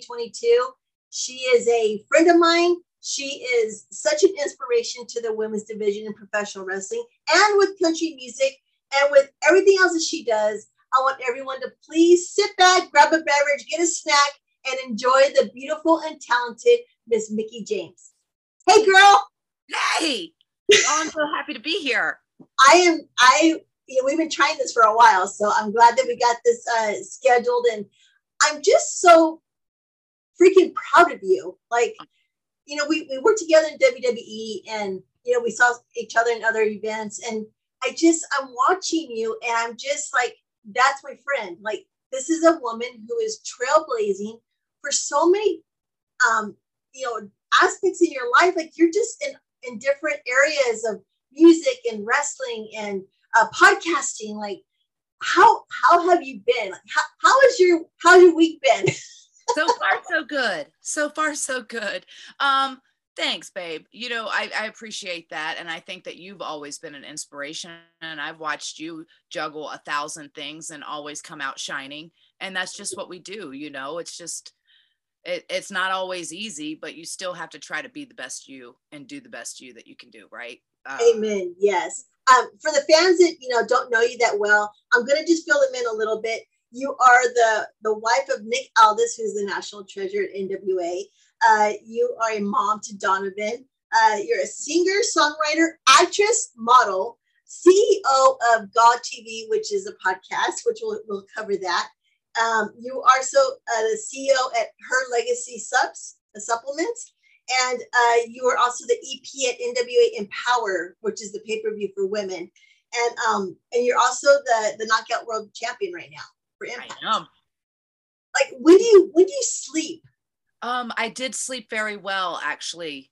2022. She is a friend of mine. She is such an inspiration to the women's division in professional wrestling and with country music and with everything else that she does. I want everyone to please sit back, grab a beverage, get a snack, and enjoy the beautiful and talented Miss Mickie James. Hey, girl. Hey. Oh, I'm so happy to be here. I am. I. You know, we've been trying this for a while, so I'm glad that we got this uh, scheduled, and I'm just so freaking proud of you. Like, you know, we we worked together in WWE, and you know, we saw each other in other events, and I just I'm watching you, and I'm just like, that's my friend. Like, this is a woman who is trailblazing for so many, um, you know, aspects in your life. Like, you're just in in different areas of music and wrestling and uh, podcasting like how how have you been how, how is your how's your week been so far so good so far so good um thanks babe you know I, I appreciate that and i think that you've always been an inspiration and i've watched you juggle a thousand things and always come out shining and that's just what we do you know it's just it, it's not always easy, but you still have to try to be the best you and do the best you that you can do, right? Um, Amen. Yes. Um, for the fans that you know don't know you that well, I'm gonna just fill them in a little bit. You are the the wife of Nick Aldis, who's the national treasure at NWA. Uh, you are a mom to Donovan. Uh, you're a singer, songwriter, actress, model, CEO of GAW TV, which is a podcast, which we'll, we'll cover that. Um, you are also uh, the CEO at Her Legacy Subs, the supplements, and uh, you are also the EP at NWA Empower, which is the pay per view for women, and um, and you're also the the Knockout World Champion right now for Impact. I am. Like when do you when do you sleep? Um, I did sleep very well actually,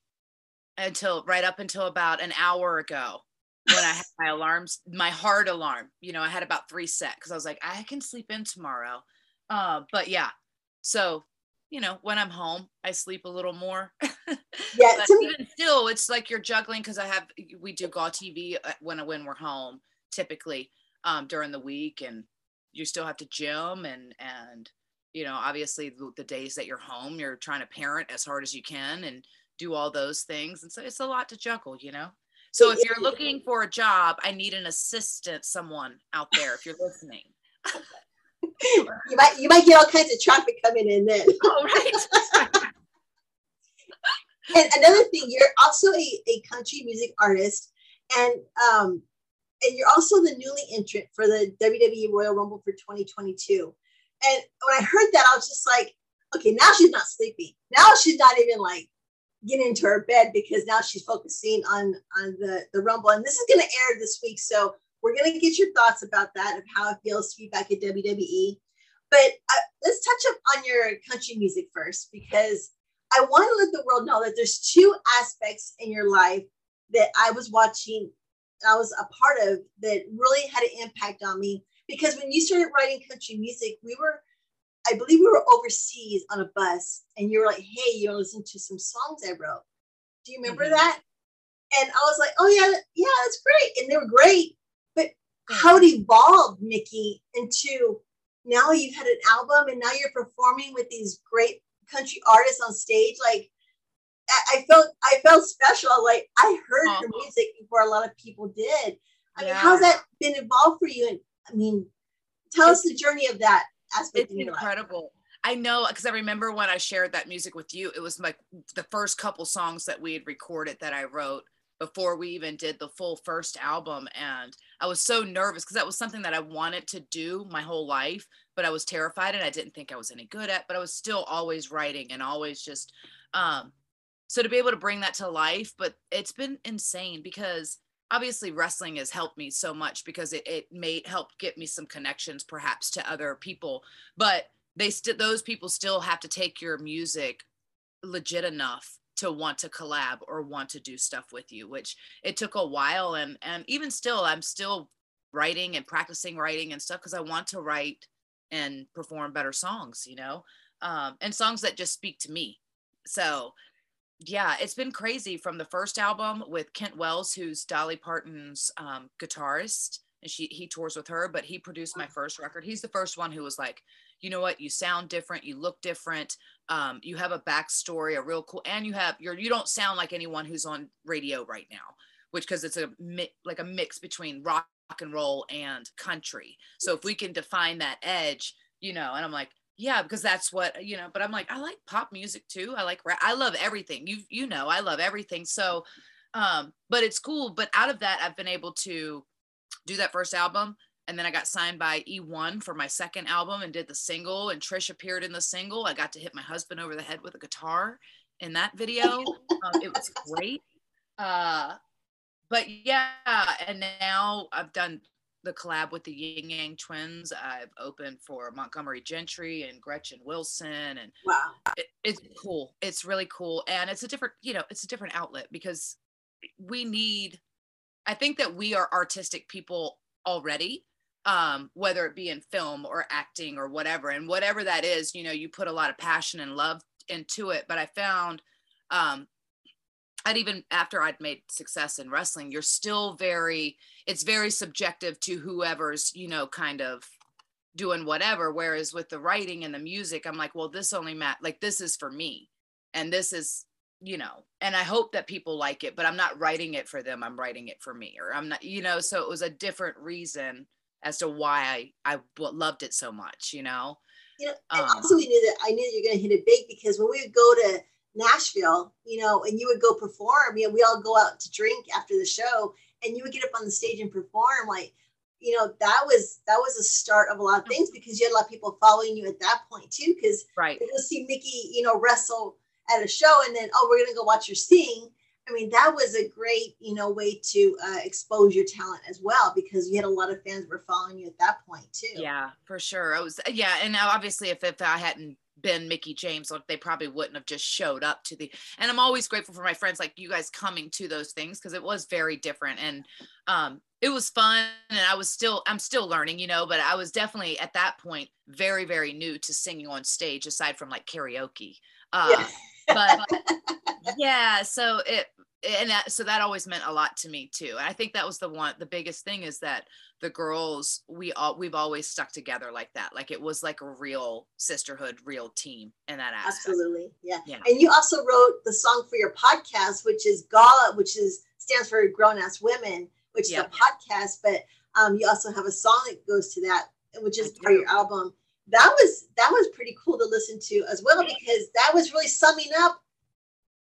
until right up until about an hour ago when I had my alarms, my heart alarm. You know, I had about three set because I was like, I can sleep in tomorrow. Uh, but yeah, so you know, when I'm home, I sleep a little more. Yeah, but even still, it's like you're juggling because I have we do GAW TV uh, when when we're home typically um, during the week, and you still have to gym and and you know obviously the, the days that you're home, you're trying to parent as hard as you can and do all those things, and so it's a lot to juggle, you know. So if you're looking for a job, I need an assistant, someone out there. If you're listening. you might you might get all kinds of traffic coming in then. Oh, right. and another thing, you're also a, a country music artist, and um, and you're also the newly entrant for the WWE Royal Rumble for 2022. And when I heard that, I was just like, okay, now she's not sleeping. Now she's not even like getting into her bed because now she's focusing on on the the Rumble. And this is going to air this week, so we're going to get your thoughts about that, of how it feels to be back at WWE. But uh, let's touch up on your country music first, because I want to let the world know that there's two aspects in your life that I was watching, I was a part of that really had an impact on me. Because when you started writing country music, we were, I believe we were overseas on a bus, and you were like, hey, you are listening to some songs I wrote. Do you remember mm-hmm. that? And I was like, oh, yeah, yeah, that's great. And they were great But how it evolved, Mickie, into now you've had an album and now you're performing with these great country artists on stage. Like I, felt I felt special. Like I heard uh-huh. your music before a lot of people did. I yeah. mean, how's that been involved for you? And I mean, tell it's, us the journey of that aspect. It's incredible. I know because I remember when I shared that music with you, it was like the first couple songs that we had recorded that I wrote before we even did the full first album. And I was so nervous because that was something that I wanted to do my whole life, but I was terrified and I didn't think I was any good at, but I was still always writing and always just, um, so to be able to bring that to life, but it's been insane because obviously wrestling has helped me so much because it, it may help get me some connections perhaps to other people, but they still, those people still have to take your music legit enough to want to collab or want to do stuff with you which it took a while. And and even still i'm still writing and practicing writing and stuff because i want to write and perform better songs you know um, and songs that just speak to me. So yeah it's been crazy from the first album with kent wells who's dolly parton's um, guitarist and she he tours with her but he produced my first record. He's the first one who was like you know what? You sound different. You look different. Um, you have a backstory a real cool and you have you're you don't sound like anyone who's on radio right now which because it's a like a mix between rock and roll and country. So if we can define that edge you know and i'm like yeah because that's what you know but i'm like i like pop music too i like rap i love everything you you know i love everything so um but it's cool but out of that i've been able to do that first album and then I got signed by E1 for my second album and did the single and Trish appeared in the single. I got to hit my husband over the head with a guitar in that video. um, it was great. Uh, but yeah, and now I've done the collab with the Ying Yang Twins. I've opened for Montgomery Gentry and Gretchen Wilson, and wow, it, it's cool. It's really cool, and it's a different, you know, it's a different outlet because we need. I think that we are artistic people already, um, whether it be in film or acting or whatever, and whatever that is, you know, you put a lot of passion and love into it. But I found um, I'd even after I'd made success in wrestling, you're still very, it's very subjective to whoever's, you know, kind of doing whatever. Whereas with the writing and the music, I'm like, well, this only mat like this is for me. And this is, you know, and I hope that people like it, but I'm not writing it for them. I'm writing it for me, or I'm not, you know, so it was a different reason as to why I, I loved it so much, you know. You know, and um, also we knew that I knew you're going to hit it big because when we would go to Nashville, you know, and you would go perform. You know, we all go out to drink after the show, and you would get up on the stage and perform. Like, you know, that was that was a start of a lot of things because you had a lot of people following you at that point too. Because right, go see Mickie, you know, wrestle at a show, and then oh, we're gonna go watch her sing. I mean, that was a great, you know, way to uh, expose your talent as well because you had a lot of fans were following you at that point too. Yeah, for sure. It was, yeah, and now obviously, if if I hadn't been Mickie James, like they probably wouldn't have just showed up to the. And I'm always grateful for my friends like you guys coming to those things because it was very different and um, it was fun. And I was still, I'm still learning, you know, but I was definitely at that point very, very new to singing on stage aside from like karaoke. Uh, yeah. but yeah, so it and that, so that always meant a lot to me too. And I think that was the one, the biggest thing is that the girls, we all, we've always stuck together like that. Like it was like a real sisterhood, real team in that aspect. Absolutely. Yeah. yeah. And you also wrote the song for your podcast, which is Gala, which is stands for Grown Ass Women, which is a podcast, but um, you also have a song that goes to that, which is part of your album. That was, that was pretty cool to listen to as well, because that was really summing up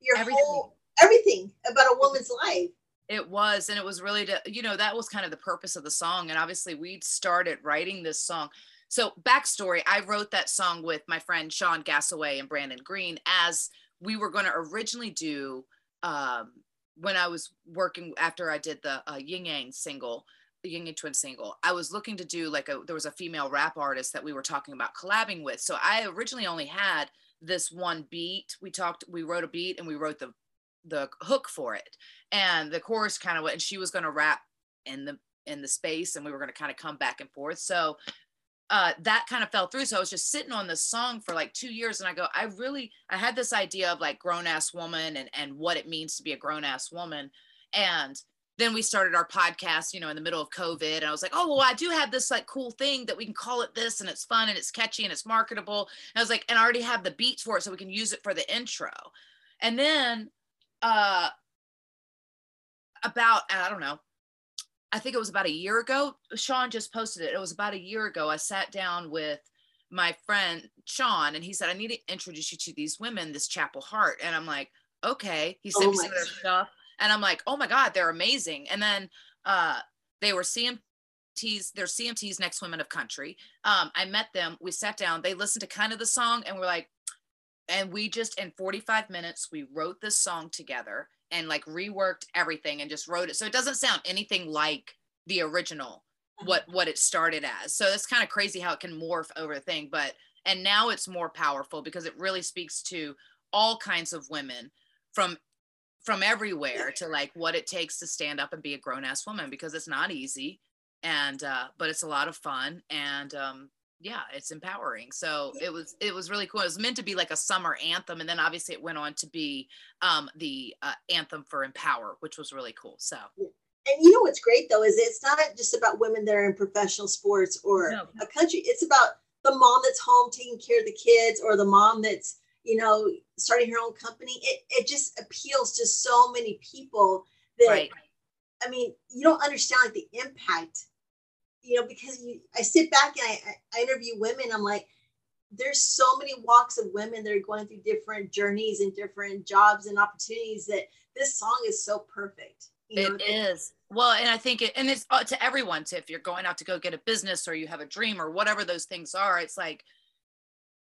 your Everything. whole everything about a woman's life. It was, and it was really to, you know, that was kind of the purpose of the song. And obviously, we started writing this song. So, backstory I wrote that song with my friend Sean Gassaway and Brandon Green as we were going to originally do um, when I was working after I did the uh, Ying Yang single, the Ying Yang Twin single. I was looking to do like a, there was a female rap artist that we were talking about collabing with. So, I originally only had this one beat. We talked, we wrote a beat and we wrote the the hook for it. And the chorus kind of went and she was going to rap in the in the space and we were going to kind of come back and forth. So uh, that kind of fell through. So i was just sitting on this song for like two years and i go i really i had this idea of like grown ass woman and and what it means to be a grown ass woman. And then we started our podcast you know in the middle of covid and i was like oh well i do have this like cool thing that we can call it this and it's fun and it's catchy and it's marketable. And i was like and i already have the beats for it so we can use it for the intro. And then uh about I don't know. I think it was about a year ago. Sean just posted it. It was about a year ago. I sat down with my friend Sean and he said, I need to introduce you to these women, this Chapel Hart. And I'm like, okay. He sent oh me some of their stuff. And I'm like, oh my God, they're amazing. And then uh they were CMTs, they're CMTs next women of country. Um, I met them, we sat down, they listened to kind of the song and we're like, and we just in 45 minutes we wrote this song together and like reworked everything and just wrote it. So it doesn't sound anything like the original what what it started as. So it's kind of crazy how it can morph over a thing but and now it's more powerful because it really speaks to all kinds of women from from everywhere to like what it takes to stand up and be a grown ass woman because it's not easy and uh but it's a lot of fun and um yeah it's empowering so it was it was really cool it was meant to be like a summer anthem and then obviously it went on to be um the uh, anthem for empower which was really cool so and you know what's great though is it's not just about women that are in professional sports or no. a country. It's about the mom that's home taking care of the kids or the mom that's you know starting her own company. It it just appeals to so many people that right. I mean you don't understand like the impact. You know because you I sit back and I, I interview women. I'm like there's so many walks of women that are going through different journeys and different jobs and opportunities that this song is so perfect. You know? It is. Well, and I think it, and it's uh, to everyone. To if you're going out to go get a business or you have a dream or whatever those things are, it's like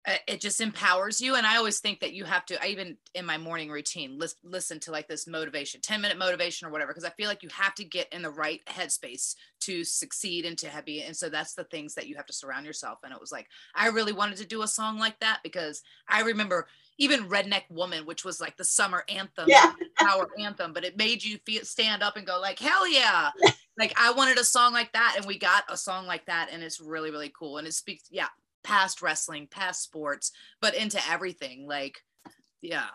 Uh, it just empowers you. And I always think that you have to. I even in my morning routine list, listen to like this motivation, ten minute motivation or whatever, because I feel like you have to get in the right headspace to succeed and to happy. And so that's the things that you have to surround yourself. And it was like I really wanted to do a song like that because I remember even redneck woman which was like the summer anthem yeah. power anthem but it made you feel stand up and go like hell yeah like i wanted a song like that and we got a song like that and it's really really cool and it speaks yeah past wrestling past sports but into everything like yeah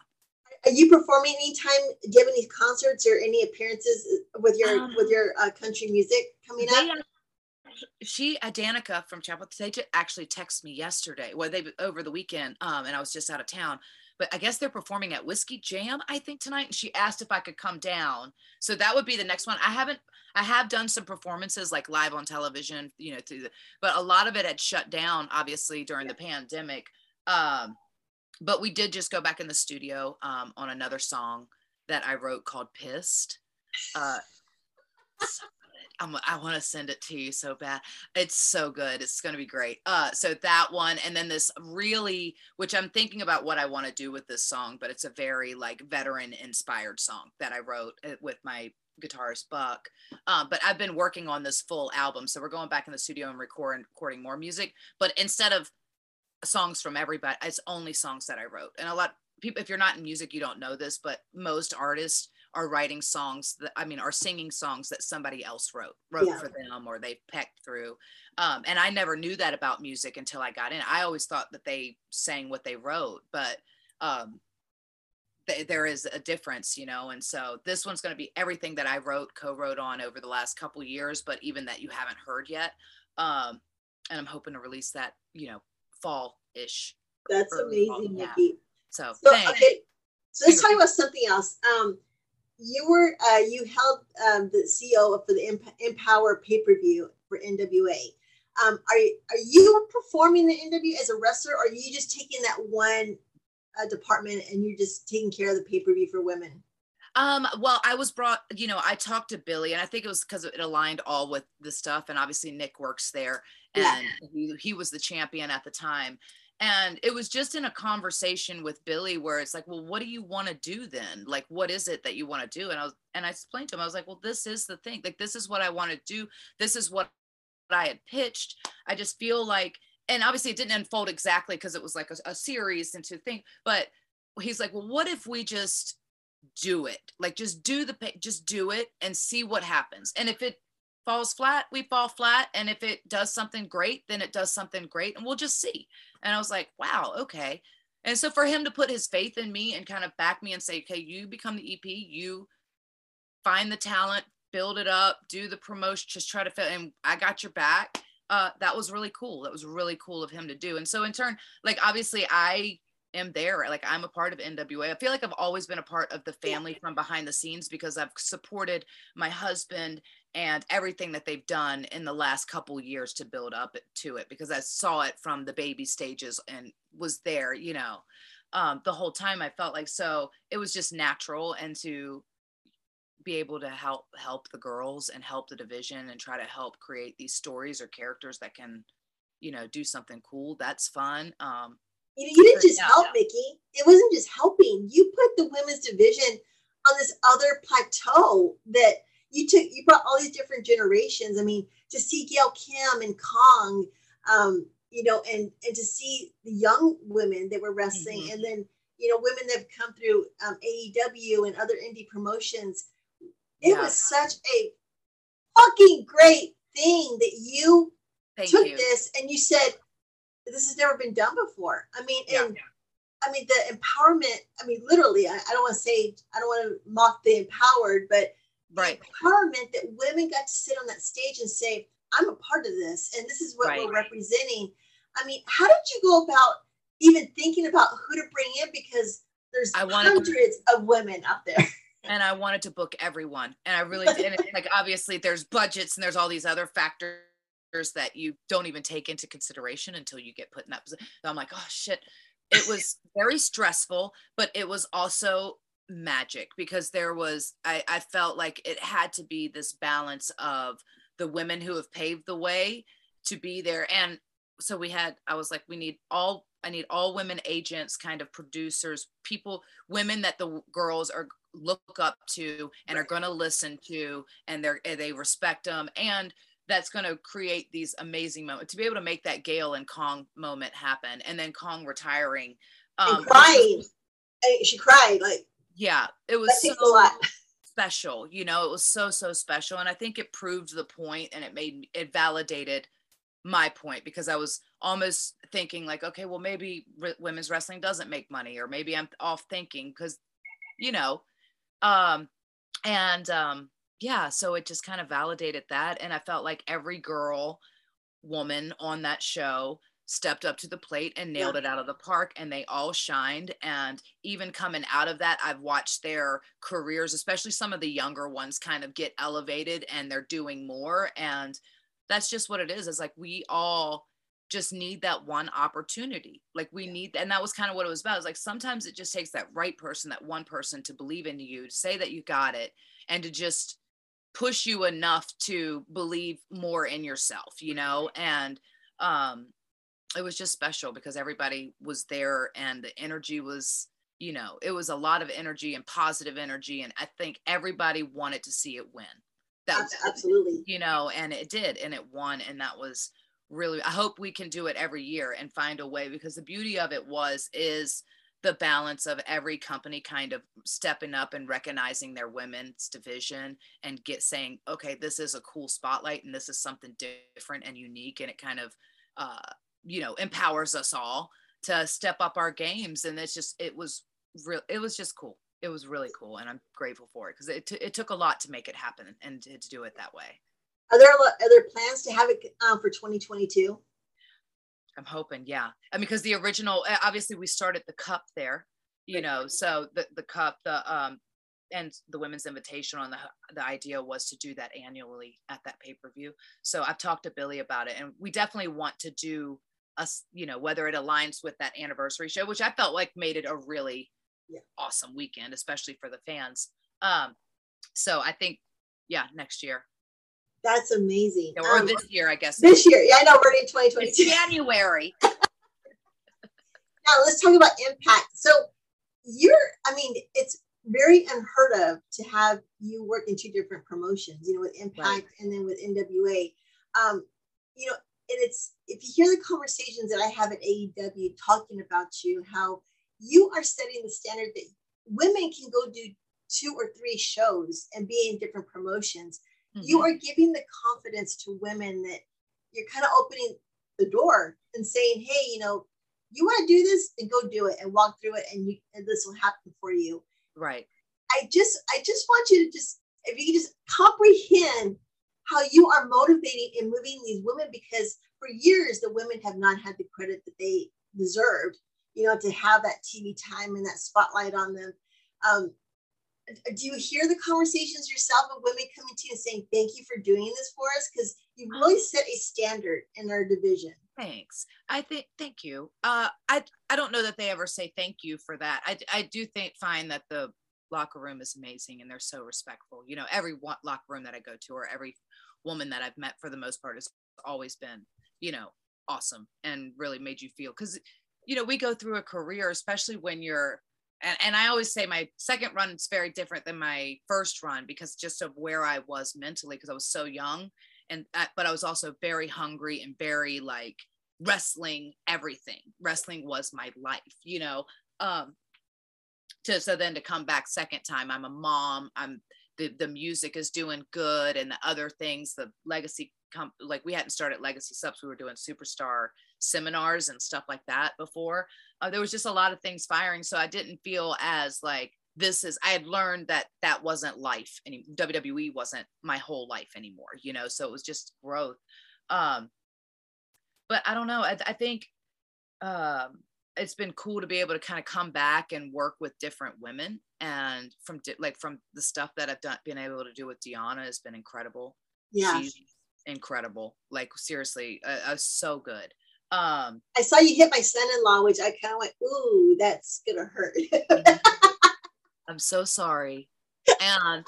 are you performing anytime do you have any concerts or any appearances with your um, with your uh, country music coming up she uh, Danica from Chapel they actually texted me yesterday. Well, they over the weekend, um, and I was just out of town. But I guess they're performing at Whiskey Jam, I think tonight. And she asked if I could come down. So that would be the next one. I haven't. I have done some performances like live on television, you know, through the, but a lot of it had shut down, obviously during the pandemic. Um, but we did just go back in the studio um, on another song that I wrote called "Pissed." Uh, I'm, i want to send it to you so bad. It's so good. It's going to be great. Uh, so that one, and then this really, which I'm thinking about what I want to do with this song, but it's a very like veteran inspired song that I wrote uh, with my guitarist Buck. Um, but I've been working on this full album, so we're going back in the studio and record, recording more music. But instead of songs from everybody, it's only songs that I wrote. And a lot people, if you're not in music, you don't know this, but most artists are writing songs that I mean are singing songs that somebody else wrote wrote yeah. for them or they pecked through. Um, and I never knew that about music until I got in. I always thought that they sang what they wrote, but um, th- there is a difference, you know. And so this one's going to be everything that I wrote, co-wrote on over the last couple years, but even that you haven't heard yet. Um, and I'm hoping to release that, you know, fall ish. That's amazing, Nikki. So, so okay. So let's talk about something else. Um, you were uh, you held um, the CEO for the Empower pay per view for NWA. Um, are are you performing the NWA as a wrestler, or are you just taking that one uh, department and you're just taking care of the pay per view for women? Um, well, I was brought, you know, I talked to Billy and I think it was because it aligned all with the stuff. And obviously Nick works there and yeah. he, he was the champion at the time and it was just in a conversation with billy where it's like well what do you want to do then? Like what is it that you want to do? And i was and i explained to him i was like well this is the thing. Like this is what i want to do. This is what i had pitched. I just feel like and obviously it didn't unfold exactly because it was like a, a series and to think but he's like well what if we just do it? Like just do the just do it and see what happens. And if it falls flat, we fall flat. And if it does something great, then it does something great and we'll just see. And I was like, wow, okay. And so for him to put his faith in me and kind of back me and say, okay, you become the EP, you find the talent, build it up, do the promotion, just try to fit, and I got your back. Uh, that was really cool. That was really cool of him to do. And so in turn, like obviously I am there. Like I'm a part of NWA. I feel like I've always been a part of the family from behind the scenes because I've supported my husband and everything that they've done in the last couple years to build up to it because I saw it from the baby stages and was there, you know, um, the whole time I felt like so it was just natural and to be able to help help the girls and help the division and try to help create these stories or characters that can you know do something cool that's fun um you, you didn't just yeah, help yeah. mickie it wasn't just helping you put the women's division on this other plateau that you took you brought all these different generations. I mean, to see Gail Kim and Kong, um, you know, and and to see the young women that were wrestling, mm-hmm. and then you know, women that have come through um, AEW and other indie promotions. It yeah. was such a fucking great thing that you Thank took you. this and you said, "This has never been done before." I mean, yeah. and I mean the empowerment. I mean, literally. I, I don't want to say I don't want to mock the empowered, but right. empowerment that women got to sit on that stage and say, I'm a part of this and this is what right. we're representing. I mean, how did you go about even thinking about who to bring in? Because there's hundreds to, of women out there. And I wanted to book everyone. And I really did. like obviously there's budgets and there's all these other factors that you don't even take into consideration until you get put in that position. So I'm like, oh shit. It was very stressful, but it was also magic because there was I, I felt like it had to be this balance of the women who have paved the way to be there. And so we had i was like we need all i need all women agents kind of producers people women that the girls are look up to and right. are going to listen to and they're they respect them and that's going to create these amazing moments to be able to make that gail and kong moment happen and then kong retiring um and crying she cried like yeah it was so a lot. special you know it was so so special and i think it proved the point and it made it validated my point because i was almost thinking like okay well maybe women's wrestling doesn't make money or maybe i'm off thinking because you know um and um yeah so it just kind of validated that and i felt like every girl woman on that show stepped up to the plate and nailed it out of the park and they all shined and even coming out of that i've watched their careers especially some of the younger ones kind of get elevated and they're doing more and that's just what it is it's like we all just need that one opportunity like we need and that was kind of what it was about it's like sometimes it just takes that right person that one person to believe in you to say that you got it and to just push you enough to believe more in yourself you know and um it was just special because everybody was there and the energy was you know it was a lot of energy and positive energy and i think everybody wanted to see it win. That was, absolutely. you know and it did and it won and that was really i hope we can do it every year and find a way because the beauty of it was is the balance of every company kind of stepping up and recognizing their women's division and get saying okay this is a cool spotlight and this is something different and unique and it kind of uh, you know empowers us all to step up our games. And it's just it was real it was just cool. It was really cool. And i'm grateful for it because it, t- it took a lot to make it happen and to, to do it that way. Are there other plans to have it um, for 2022 i'm hoping yeah. I mean because the original obviously we started the cup there you know so the, the cup the um and the women's invitation on the the idea was to do that annually at that pay-per-view. So i've talked to billy about it and we definitely want to do us, you know, whether it aligns with that anniversary show, which I felt like made it a really yeah. awesome weekend, especially for the fans. Um, so I think, yeah, next year. That's amazing. Or um, this year, I guess. This year. Yeah, I know we're in 2022. January. now let's talk about impact. So you're, I mean, it's very unheard of to have you work in two different promotions, you know, with Impact right. and then with NWA. Um, you know, and it's if you hear the conversations that I have at AEW talking about you, how you are setting the standard that women can go do two or three shows and be in different promotions. Mm-hmm. You are giving the confidence to women that you're kind of opening the door and saying, hey, you know, you want to do this and go do it and walk through it and you and this will happen for you. Right. I just I just want you to just if you can just comprehend how you are motivating and moving these women because for years the women have not had the credit that they deserved you know to have that tv time and that spotlight on them. Um, do you hear the conversations yourself of women coming to you and saying thank you for doing this for us because you've really set a standard in our division. Thanks. I think thank you. Uh i i don't know that they ever say thank you for that. I i do think find that the locker room is amazing and they're so respectful. You know every one, locker room that i go to or every woman that I've met for the most part has always been, you know, awesome and really made you feel because you know we go through a career especially when you're and, and i always say my second run is very different than my first run because just of where i was mentally because i was so young and uh, but i was also very hungry and very like wrestling everything. Wrestling was my life you know? Um to so then to come back second time i'm a mom i'm the, the music is doing good and the other things the legacy comp- like we hadn't started legacy subs we were doing superstar seminars and stuff like that before. Uh, there was just a lot of things firing so i didn't feel as like this is i had learned that that wasn't life any wwe wasn't my whole life anymore you know so it was just growth. Um but i don't know i, I think um it's been cool to be able to kind of come back and work with different women and from di- like from the stuff that i've done been able to do with deonna has been incredible yeah She's incredible like seriously uh, uh, so good um I saw you hit my son-in-law, which I kind of went, "Ooh, that's gonna hurt." I'm so sorry. And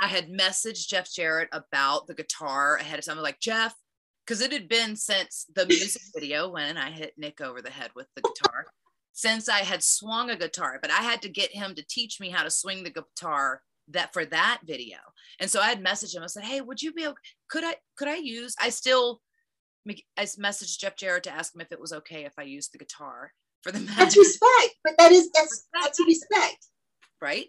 I had messaged Jeff Jarrett about the guitar ahead of time. I'm like, Jeff, because it had been since the music video when I hit Nick over the head with the guitar, since I had swung a guitar, but I had to get him to teach me how to swing the guitar that for that video. And so I had messaged him. I said, Hey, would you be okay? Could I could I use I still I messaged Jeff Jarrett to ask him if it was okay if I used the guitar for the match. That's respect, but that is that's that's respect. Right?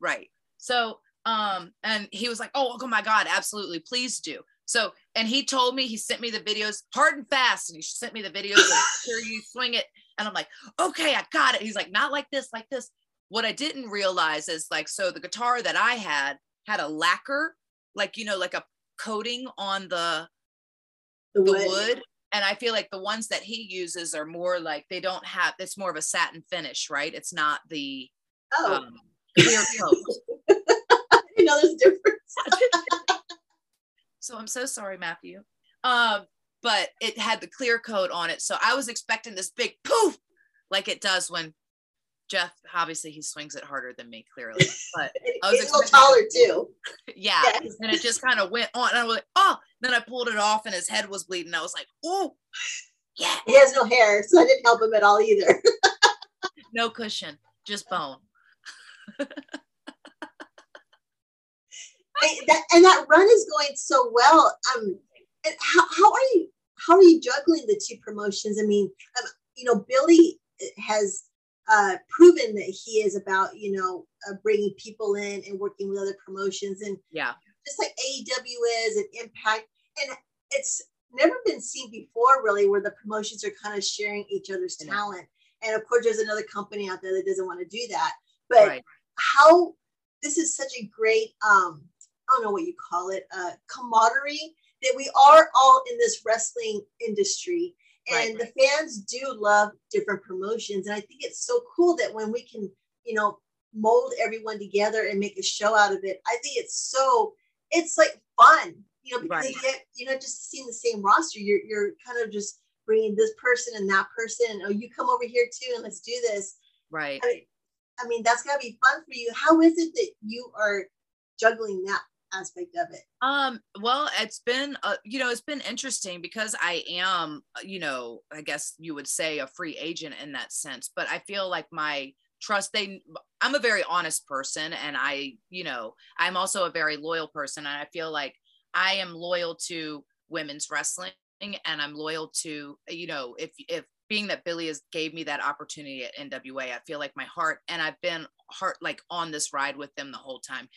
Right. So um and he was like, Oh, oh my God, absolutely, please do. So and he told me he sent me the videos hard and fast, and he sent me the videos and sure you swing it. And I'm like, okay, I got it. He's like, not like this, like this. What I didn't realize is like, so the guitar that I had had a lacquer, like you know, like a coating on the The the wood. wood and i feel like the ones that he uses are more like they don't have it's more of a satin finish right it's not the Oh, um, clear coat I know there's difference. so i'm so sorry matthew um but it had the clear coat on it so i was expecting this big poof like it does when jeff obviously he swings it harder than me clearly but I was He's a little taller too. yeah Yes. and it just kind of went on and i was like oh then i pulled it off and his head was bleeding i was like oh yeah He has no hair, so I didn't help him at all either. no cushion just bone I, that, and that run is going so well. Um, and how, how are you? How are you juggling the two promotions? I mean, um, you know, Billy has uh, proven that he is about you know uh, bringing people in and working with other promotions, and yeah just like AEW is and Impact, and it's never been seen before, really, where the promotions are kind of sharing each other's know. talent. And of course, there's another company out there that doesn't want to do that. But right how this is such a great um don't know what you call it uh camaraderie that we are all in this wrestling industry and Right. the fans do love different promotions and i think it's so cool that when we can you know mold everyone together and make a show out of it i think it's so it's like fun you know because Right. you get, you're not just seeing the same roster you're, you're kind of just bringing this person and that person and oh you come over here too and let's do this right I mean, I mean, that's gotta be fun for you. How is it that you are juggling that aspect of it? Um, well, it's been, uh, you know, it's been interesting because I am, uh, you know, I guess you would say a free agent in that sense, but I feel like my trust, they, I'm a very honest person and I, you know, I'm also a very loyal person. And I feel like I am loyal to women's wrestling and I'm loyal to, you know, if, if, being that Billy has gave me that opportunity at NWA, I feel like my heart and I've been heart like on this ride with them the whole time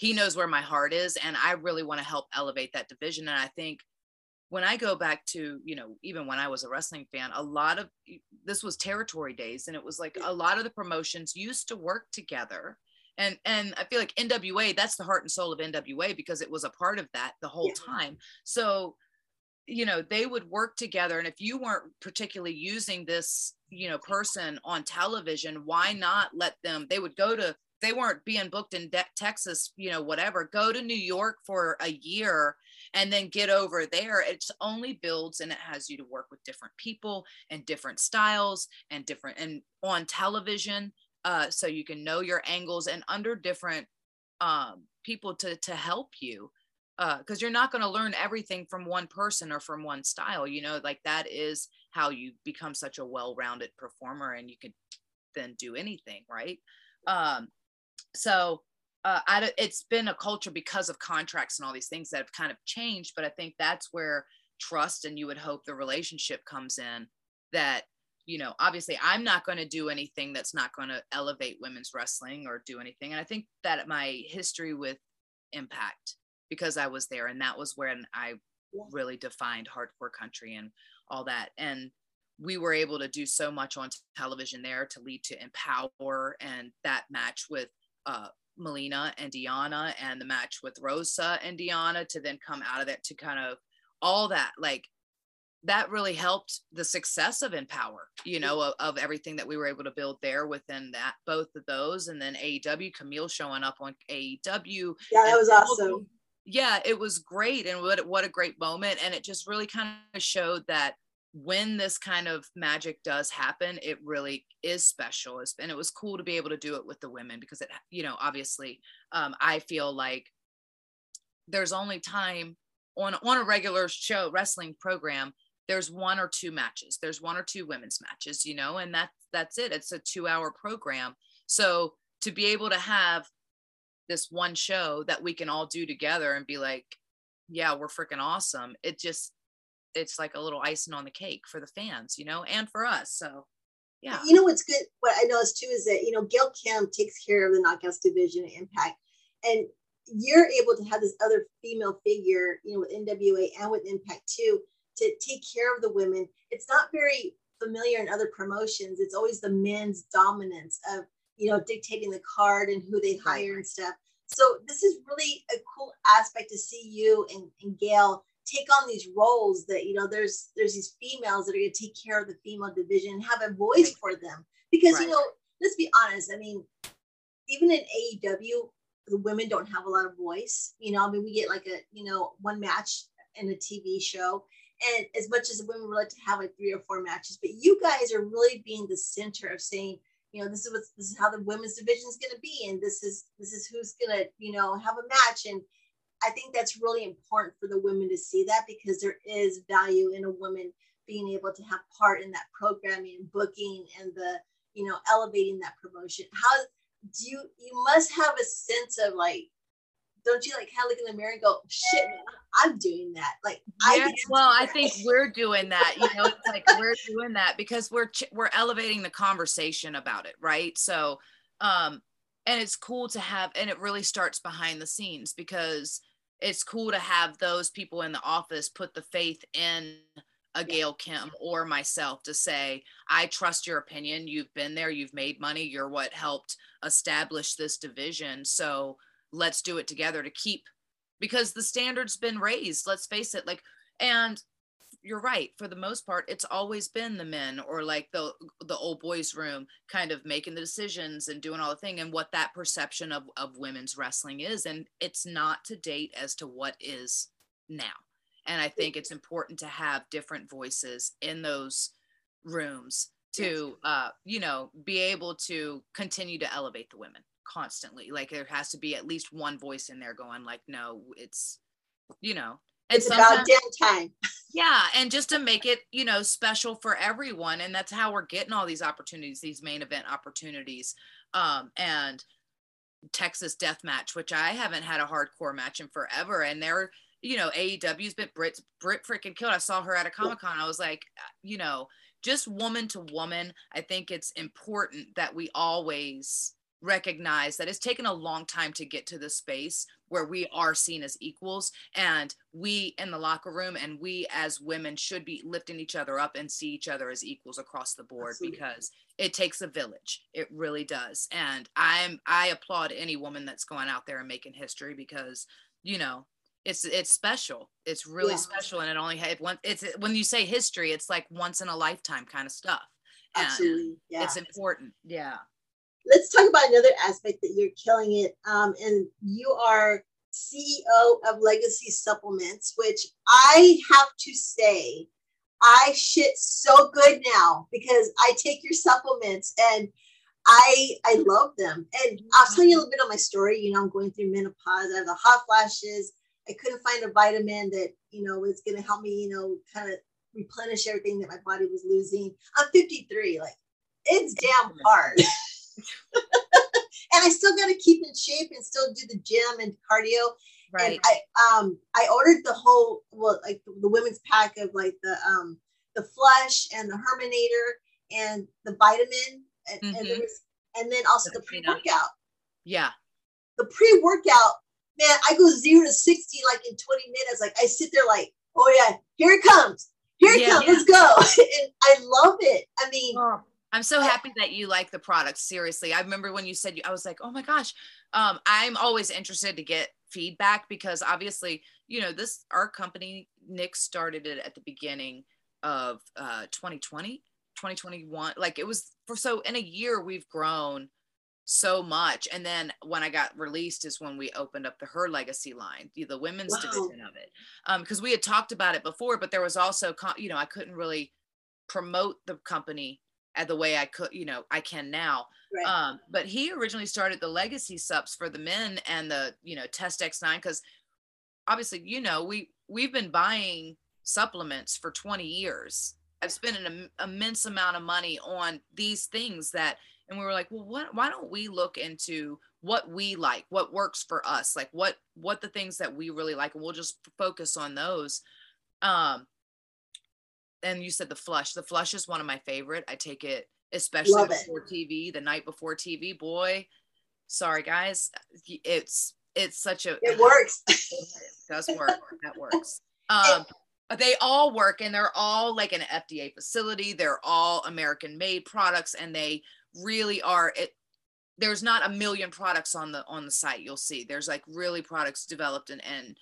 he knows where my heart is and i really want to help elevate that division and i think when i go back to you know even when i was a wrestling fan a lot of this was territory days and it was like a lot of the promotions used to work together and and i feel like nwa that's the heart and soul of nwa because it was a part of that the whole Yeah. time. So you know they would work together and if you weren't particularly using this you know person on television why not let them they would go to they weren't being booked in De- texas you know whatever go to new york for a year and then get over there. It's only builds and it has you to work with different people and different styles and different and on television uh, so you can know your angles and under different um, people to to help you because you're not going to learn everything from one person or from one style you know like that is how you become such a well-rounded performer and you can then do anything right? Um so uh, I, it's been a culture because of contracts and all these things that have kind of changed but i think that's where trust and you would hope the relationship comes in that you know obviously i'm not going to do anything that's not going to elevate women's wrestling or do anything. And i think that my history with impact because i was there and that was when i really defined hardcore country and all that. And we were able to do so much on television there to lead to empower and that match with uh, Melina and Deonna and the match with Rosa and Deonna to then come out of that to kind of all that like that really helped the success of Empower, you know, of, of, everything that we were able to build there within that, both of those. And then AEW, Kamille showing up on AEW. Yeah, that was awesome. Yeah, it was great. And what, what a great moment. And it just really kind of showed that when this kind of magic does happen, it really is special. And it was cool to be able to do it with the women because it, you know, obviously, um, I feel like there's only time on on a regular show wrestling program. There's one or two matches. There's one or two women's matches, you know, and that's that's it. It's a two hour program. So to be able to have this one show that we can all do together and be like, yeah, we're freaking awesome. It just it's like a little icing on the cake for the fans, you know, and for us. So yeah. You know what's good? What I noticed too is that you know Gail Kim takes care of the knockouts division at Impact, and you're able to have this other female figure, you know, with NWA and with Impact too, to take care of the women. It's not very familiar in other promotions. It's always the men's dominance of you know dictating the card and who they hire and stuff. So this is really a cool aspect to see you and, and Gail take on these roles that you know there's there's these females that are going to take care of the female division and have a voice for them because right. you know let's be honest i mean even in aew the women don't have a lot of voice you know i mean we get like a you know one match in a tv show and as much as the women would like to have like three or four matches but you guys are really being the center of saying you know this is what this is how the women's division is going to be and this is this is who's going to you know have a match and I think that's really important for the women to see that because there is value in a woman being able to have part in that programming and booking and the you know elevating that promotion. How do you you must have a sense of like don't you like kind of look in the mirror and go shit man, i'm doing that. Like yeah, I well i think we're doing that you know it's like we're doing that because we're we're elevating the conversation about it right? So um and it's cool to have and it really starts behind the scenes because it's cool to have those people in the office put the faith in a Gail Kim or myself to say, I trust your opinion. You've been there, you've made money, you're what helped establish this division. So let's do it together to keep because the standard's been raised. Let's face it. Like, and you're right for the most part it's always been the men or like the the old boys room kind of making the decisions and doing all the thing and what that perception of of women's wrestling is and it's not to date as to what is now. And i think it's important to have different voices in those rooms to uh you know be able to continue to elevate the women constantly. Like there has to be at least one voice in there going like no it's you know and it's about damn time. Yeah, and just to make it, you know, special for everyone, and that's how we're getting all these opportunities, these main event opportunities, um, and Texas Death Match, which I haven't had a hardcore match in forever, and they're, you know, AEW's been Brit Brit freaking killed. I saw her at a Comic Con. I was like, you know, just woman to woman. I think it's important that we always recognize that it's taken a long time to get to the space where we are seen as equals and we in the locker room and we as women should be lifting each other up and see each other as equals across the board Absolutely. because it takes a village it really does and i'm i applaud any woman that's going out there and making history because you know it's it's special it's really yeah. special and it only had one it's when you say history it's like once in a lifetime kind of stuff and Absolutely. Yeah. it's important yeah let's talk about another aspect that you're killing it. Um, and you are CEO of Legacy Supplements, which I have to say, I shit so good now because I take your supplements and I I love them. And I'll tell you a little bit of my story. You know, I'm going through menopause. I have the hot flashes. I couldn't find a vitamin that you know was going to help me. You know, kind of replenish everything that my body was losing. I'm 53. Like it's damn hard. and I still got to keep in shape and still do the gym and cardio. Right. And I um I ordered the whole well like the, the women's pack of like the um the flush and the herminator and the vitamin and, mm-hmm. and there was and then also the pre workout. Yeah. The pre workout, man, I go zero to sixty like in twenty minutes. Like I sit there like, oh yeah, here it comes, here it yeah, comes, let's go. and I love it. I mean, oh I'm so happy that you like the product. Seriously, I remember when you said you, I was like, oh my gosh. Um, I'm always interested to get feedback because obviously, you know, this our company Nick started it at the beginning of uh, 2020, 2021. Like it was for so in a year we've grown so much. And then when I got released is when we opened up the Her Legacy line, the, the women's wow. division of it. Because um, we had talked about it before, but there was also, you know, I couldn't really promote the company at the way I could, you know, I can now. Right. Um, but he originally started the legacy subs for the men and the, you know, Test X9 because obviously, you know, we we've been buying supplements for 20 years. I've spent an immense amount of money on these things that and we were like well what why don't we look into what we like what works for us like what what the things that we really like and we'll just focus on those um and you said the flush the flush is one of my favorite i take it especially Love before it. tv the night before tv boy. Sorry guys it's it's such a it works. It does work that works. Um they all work and they're all like an fda facility they're all american made products and they really are it there's not a million products on the on the site you'll see. There's like really products developed and and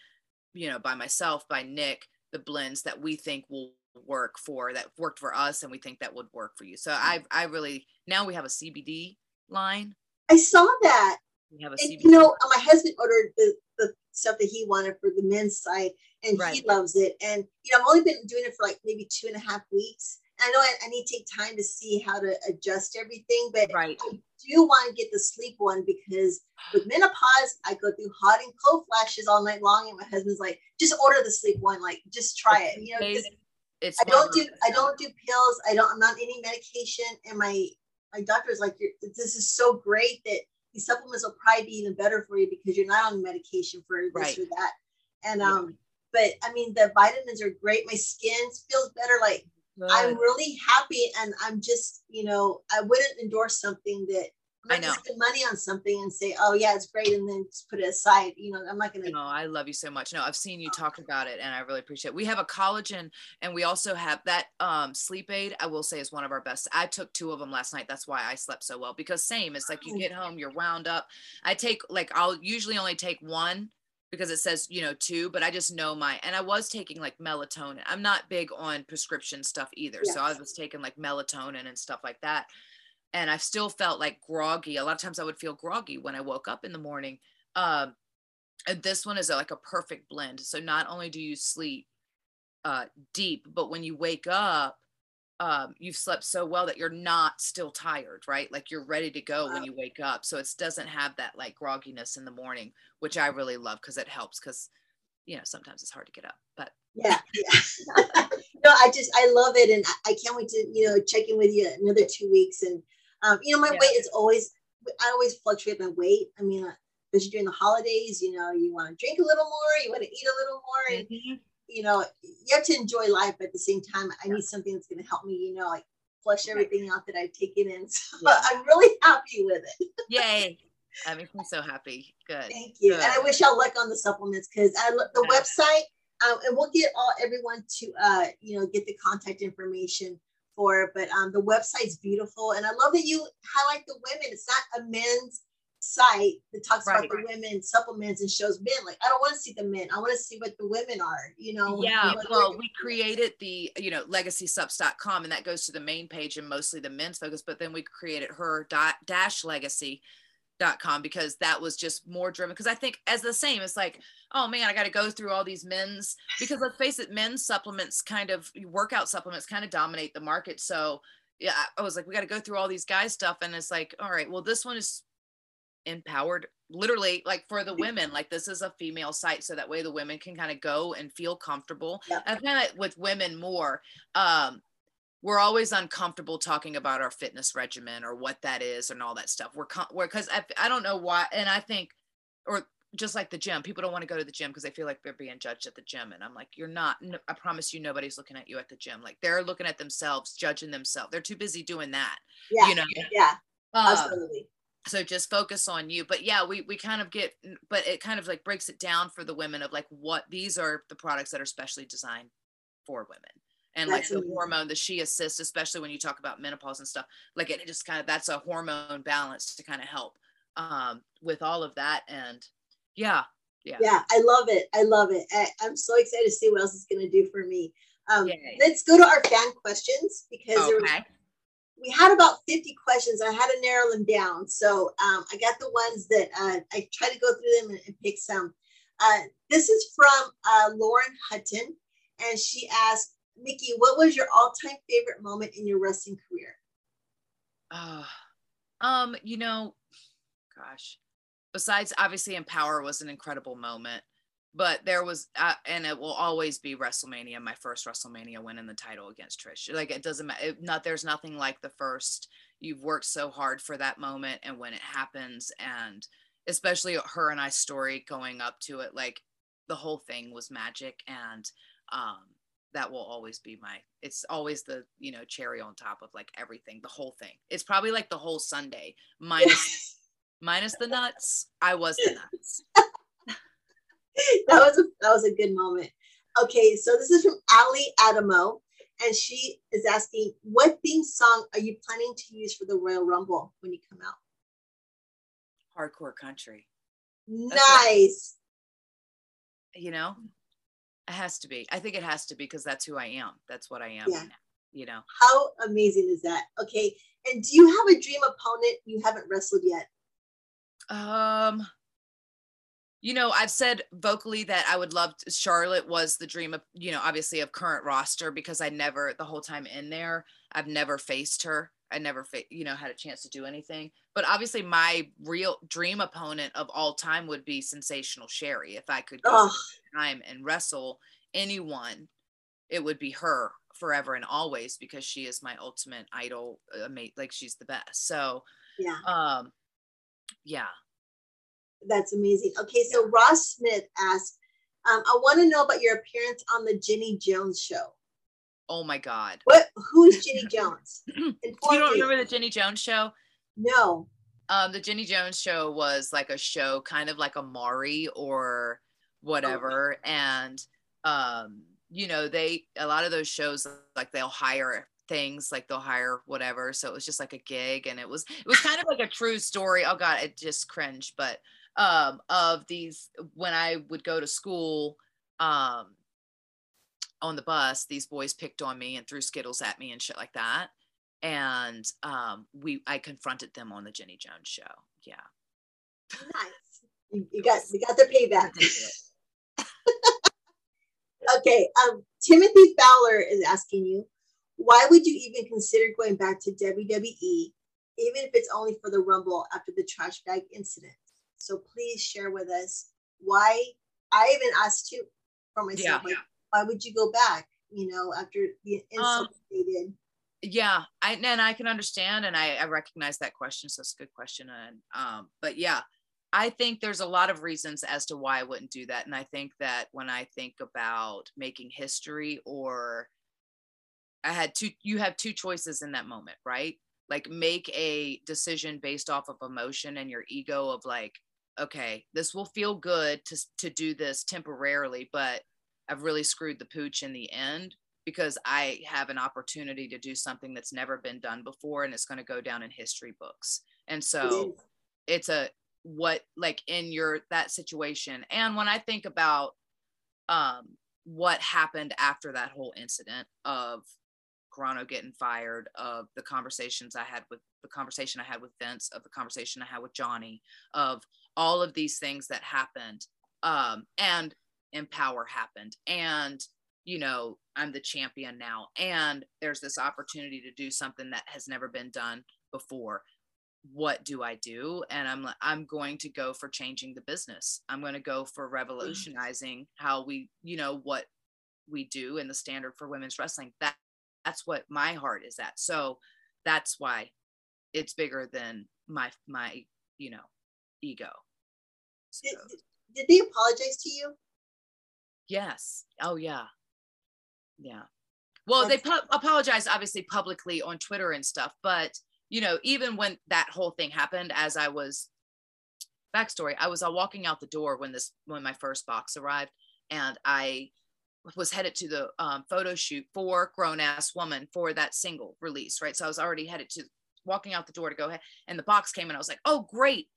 you know by myself by nick the blends that we think will work for that worked for us and we think that would work for you so mm-hmm. i i really now we have a cbd line i saw that we have a and, CBD. you know my husband ordered the, the stuff that he wanted for the men's side and right. he loves it and you know i've only been doing it for like maybe two and a half weeks I know I, I, need to take time to see how to adjust everything, but right. I do want to get the sleep one because with menopause, I go through hot and cold flashes all night long, and my husband's like, "Just order the sleep one, like just try it." You know, it's I don't do I don't do pills. I don't. I'm not any medication, and my my doctor's like, "This is so great that these supplements will probably be even better for you because you're not on medication for this right. or that." And um, but I mean, the vitamins are great. My skin feels better. Like Good. I'm really happy, and I'm just, you know, I wouldn't endorse something that I'm not spend money on something and say, "Oh yeah, it's great," and then just put it aside. You know, I'm not gonna. No, I love you so much. No, I've seen you talk about it, and I really appreciate. it. We have a collagen, and we also have that um, sleep aid. I will say is one of our best. I took two of them last night. That's why I slept so well because same. It's like you get home, you're wound up. I take like I'll usually only take one because it says you know two but i just know my and i was taking like melatonin i'm not big on prescription stuff either yes. so i was taking like melatonin and stuff like that and i still felt like groggy a lot of times i would feel groggy when i woke up in the morning um and this one is a, like a perfect blend so not only do you sleep uh deep but when you wake up um, you've slept so well that you're not still tired, right? Like you're ready to go wow. when you wake up. So it doesn't have that like grogginess in the morning, which I really love because it helps because, you know, sometimes it's hard to get up, but. Yeah. yeah. no, I just, I love it. And I can't wait to, you know, check in with you another two weeks. And, um, you know, my yeah. weight is always, I always fluctuate my weight. I mean, especially during the holidays, you know, you want to drink a little more, you want to eat a little more. And, mm-hmm you know, you have to enjoy life but at the same time. I need something that's going to help me, you know, like flush everything out that I've taken in. So yeah. I'm really happy with it. Yay. That makes me so happy. Good. Thank you. Good. And I wish y'all luck on the supplements because I look the yeah. website, um, and we'll get all everyone to uh, you know, get the contact information for it. But um, the website's beautiful, and I love that you highlight the women. It's not a men's site that talks right. about the women supplements and shows men. Like, I don't want to see the men. I want to see what the women are, you know? Yeah. Well, we created the, you know, legacysubs.com and that goes to the main page and mostly the men's focus, but then we created her dash legacy dot com because that was just more driven because i think as the same it's like oh man i got to go through all these men's because let's face it men's supplements kind of workout supplements kind of dominate the market so yeah i was like we got to go through all these guys stuff and it's like all right well this one is empowered literally like for the women like this is a female site so that way the women can kind of go and feel comfortable yeah. and kind of with women more um we're always uncomfortable talking about our fitness regimen or what that is and all that stuff. We're because I, I don't know why and i think or just like the gym people don't want to go to the gym because they feel like they're being judged at the gym and i'm like you're not i promise you nobody's looking at you at the gym. Like they're looking at themselves judging themselves. They're too busy doing that yeah you know? yeah. Um, absolutely. so just focus on you but yeah we we kind of get but it kind of like breaks it down for the women of like what these are the products that are specially designed for women and that's like the amazing. hormone the she assists, especially when you talk about menopause and stuff like it just kind of that's a hormone balance to kind of help um, with all of that and yeah yeah yeah i love it i love it I, am so excited to see what else it's going to do for me um, let's go to our fan questions because okay. we had about 50 questions i had to narrow them down so um, i got the ones that uh, i try to go through them and, and pick some uh, this is from uh, lauren hutton and she asked Mickie, what was your all-time favorite moment in your wrestling career? Uh, um, you know, gosh, besides obviously Empower was an incredible moment, but there was, uh, and it will always be WrestleMania, my first WrestleMania winning the title against Trish. Like it doesn't matter. Not there's nothing like the first. You've worked so hard for that moment, and when it happens, and especially her and I story going up to it, like the whole thing was magic, and um, that will always be my it's always the you know cherry on top of like everything the whole thing. It's probably like the whole sunday minus minus the nuts i was the nuts. That was a that was a good moment. Okay so this is from ali adamo and she is asking what theme song are you planning to use for the royal rumble when you come out? Hardcore country. Nice. You know it has to be. I think it has to be because that's who I am. That's what I am. Yeah. Now, you know. How amazing is that? Okay. And do you have a dream opponent you haven't wrestled yet? Um you know, I've said vocally that I would love to, Charlotte was the dream of, you know, obviously of current roster because I never the whole time in there, I've never faced her. I never, you know, had a chance to do anything. But obviously, my real dream opponent of all time would be Sensational Sherri. If I could go time and wrestle anyone, it would be her forever and always because she is my ultimate idol. Uh, like she's the best. So, yeah, um, yeah, that's amazing. Okay, so yeah. Ross Smith asked, um, "I want to know about your appearance on the Jenny Jones show." Oh my God. What? Who's Jenny Jones? you don't remember the Jenny Jones show? No. Um, the Jenny Jones show was like a show, kind of like a Maury or whatever, oh. and um, you know, they a lot of those shows like they'll hire things like they'll hire whatever so it was just like a gig and it was it was kind of like a true story oh god it just cringe but um of these when i would go to school um on the bus, these boys picked on me and threw Skittles at me and shit like that. And um, we, I confronted them on the Jenny Jones show. Yeah. Nice. You, you got, you got their payback. okay. Um, Timothy Fowler is asking you, why would you even consider going back to WWE, even if it's only for the Rumble after the trash bag incident? So please share with us why. I even asked you for myself, yeah. like, why would you go back? You know, after the insult um. Yeah, I and I can understand, and I, I recognize that question. So it's a good question, and um, but yeah, I think there's a lot of reasons as to why I wouldn't do that, and I think that when I think about making history, or I had two, you have two choices in that moment, right? Like make a decision based off of emotion and your ego of like, okay, this will feel good to to do this temporarily, but I've really screwed the pooch in the end because I have an opportunity to do something that's never been done before and it's going to go down in history books. And so it's a what like in your that situation and when I think about um what happened after that whole incident of Carrano getting fired, of the conversations I had with the conversation I had with Vince, of the conversation I had with Johnny, of all of these things that happened. Um, and empower happened. And you know i'm the champion now. And there's this opportunity to do something that has never been done before. What do i do? And i'm like i'm going to go for changing the business. I'm going to go for revolutionizing how we you know what we do in the standard for women's wrestling. That that's what my heart is at. So that's why it's bigger than my my you know ego. So. did, did they apologize to you Yes. Oh, yeah. Yeah. Well, That's- they pu- apologized obviously publicly on Twitter and stuff, but you know, even when that whole thing happened, as I was backstory, I was uh, walking out the door when this when my first box arrived, and I was headed to the um, photo shoot for grown ass woman for that single release right so i was already headed to walking out the door to go ahead and the box came and i was like oh great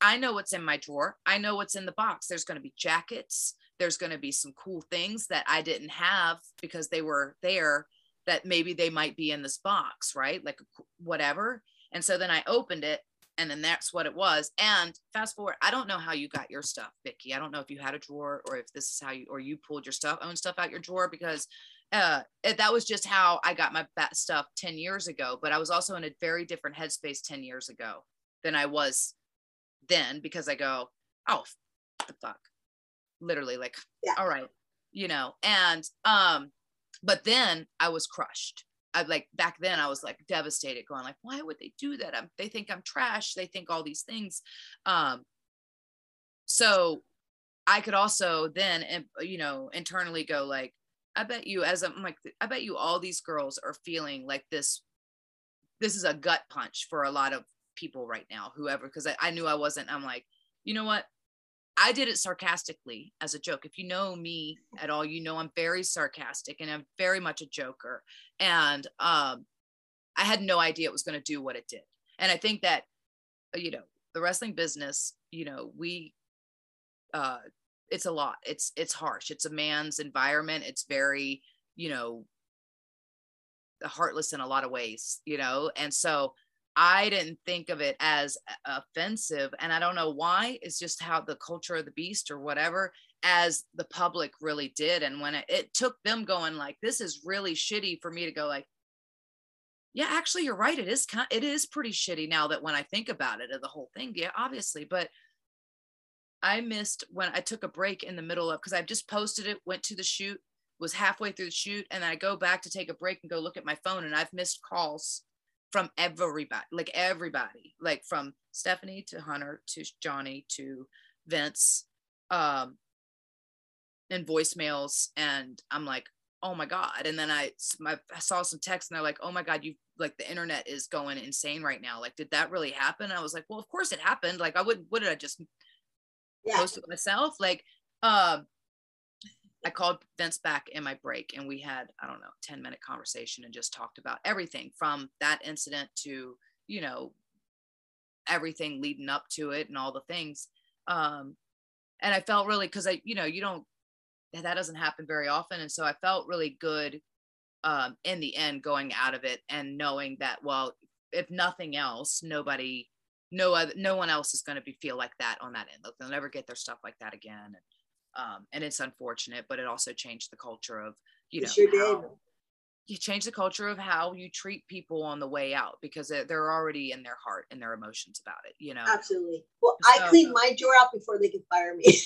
i know what's in my drawer i know what's in the box there's going to be jackets there's going to be some cool things that i didn't have because they were there that maybe they might be in this box right? Like whatever. And so then i opened it and then that's what it was. And fast forward i don't know how you got your stuff Vickie. i don't know if you had a drawer or if this is how you or you pulled your stuff own stuff out your drawer because uh that was just how i got my stuff 10 years ago. But i was also in a very different headspace 10 years ago than i was then because i go oh the fuck literally like yeah. all right you know and um but then i was crushed I like back then I was like devastated, going like, why would they do that? I'm, they think I'm trash. They think all these things. Um, so I could also then, you know, internally go like, I bet you, as I'm like, I bet you all these girls are feeling like this. This is a gut punch for a lot of people right now, whoever, because I, I knew I wasn't. I'm like, you know what? I did it sarcastically as a joke. If you know me at all, you know I'm very sarcastic and I'm very much a joker. And um, I had no idea it was going to do what it did. And I think that, uh, you know, the wrestling business, you know, we, uh, it's a lot. It's it's harsh. It's a man's environment. It's very, you know, heartless in a lot of ways, you know. And so I didn't think of it as uh, offensive. And I don't know why. It's just how the culture of the beast or whatever, as the public really did. And when it, it took them going like, this is really shitty for me to go like, yeah, actually, you're right. It is kind. It is pretty shitty now that when I think about it, of the whole thing. Yeah, obviously, but I missed when I took a break in the middle of because I just posted it, went to the shoot, was halfway through the shoot, and I go back to take a break and go look at my phone, and I've missed calls from everybody, like everybody, like from Stephanie to Hunter to Johnny to Vince, um, and voicemails. And I'm like, oh my God. And then I, my, I saw some texts and they're like, oh my God, you like the internet is going insane right now. Like, did that really happen? I was like, well, of course it happened. Like, I wouldn't, what did I just yeah. post it myself? Like, um, I called Vince back in my break and we had, I don't know, 10 minute conversation and just talked about everything from that incident to, you know, everything leading up to it and all the things. Um, and I felt really, cause I, you know, you don't, that doesn't happen very often. And so I felt really good um, in the end going out of it and knowing that, well, if nothing else, nobody, no other, no one else is going to be feel like that on that end. They'll never get their stuff like that again. And, um, and it's unfortunate but it also changed the culture of you know sure how, you change the culture of how you treat people on the way out because they're already in their heart and their emotions about it you know? Absolutely. Well so, i cleaned my drawer out before they could fire me.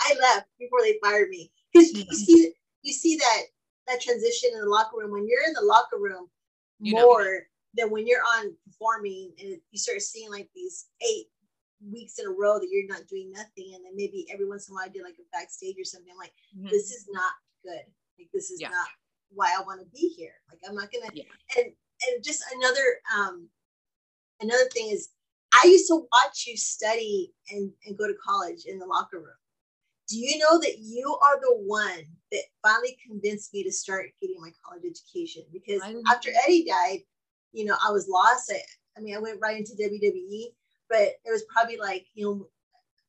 I left before they fired me. Because you mm-hmm. see you see that that transition in the locker room. When you're in the locker room you more know. than when you're on performing and you start seeing like these eight weeks in a row that you're not doing nothing and then maybe every once in a while I do like a backstage or something I'm like mm-hmm. this is not good like this is yeah. not why I want to be here like I'm not gonna yeah. and and just another um another thing is I used to watch you study and, and go to college in the locker room do you know that you are the one that finally convinced me to start getting my college education because after Eddie died you know I was lost I, I mean I went right into WWE but it was probably like you know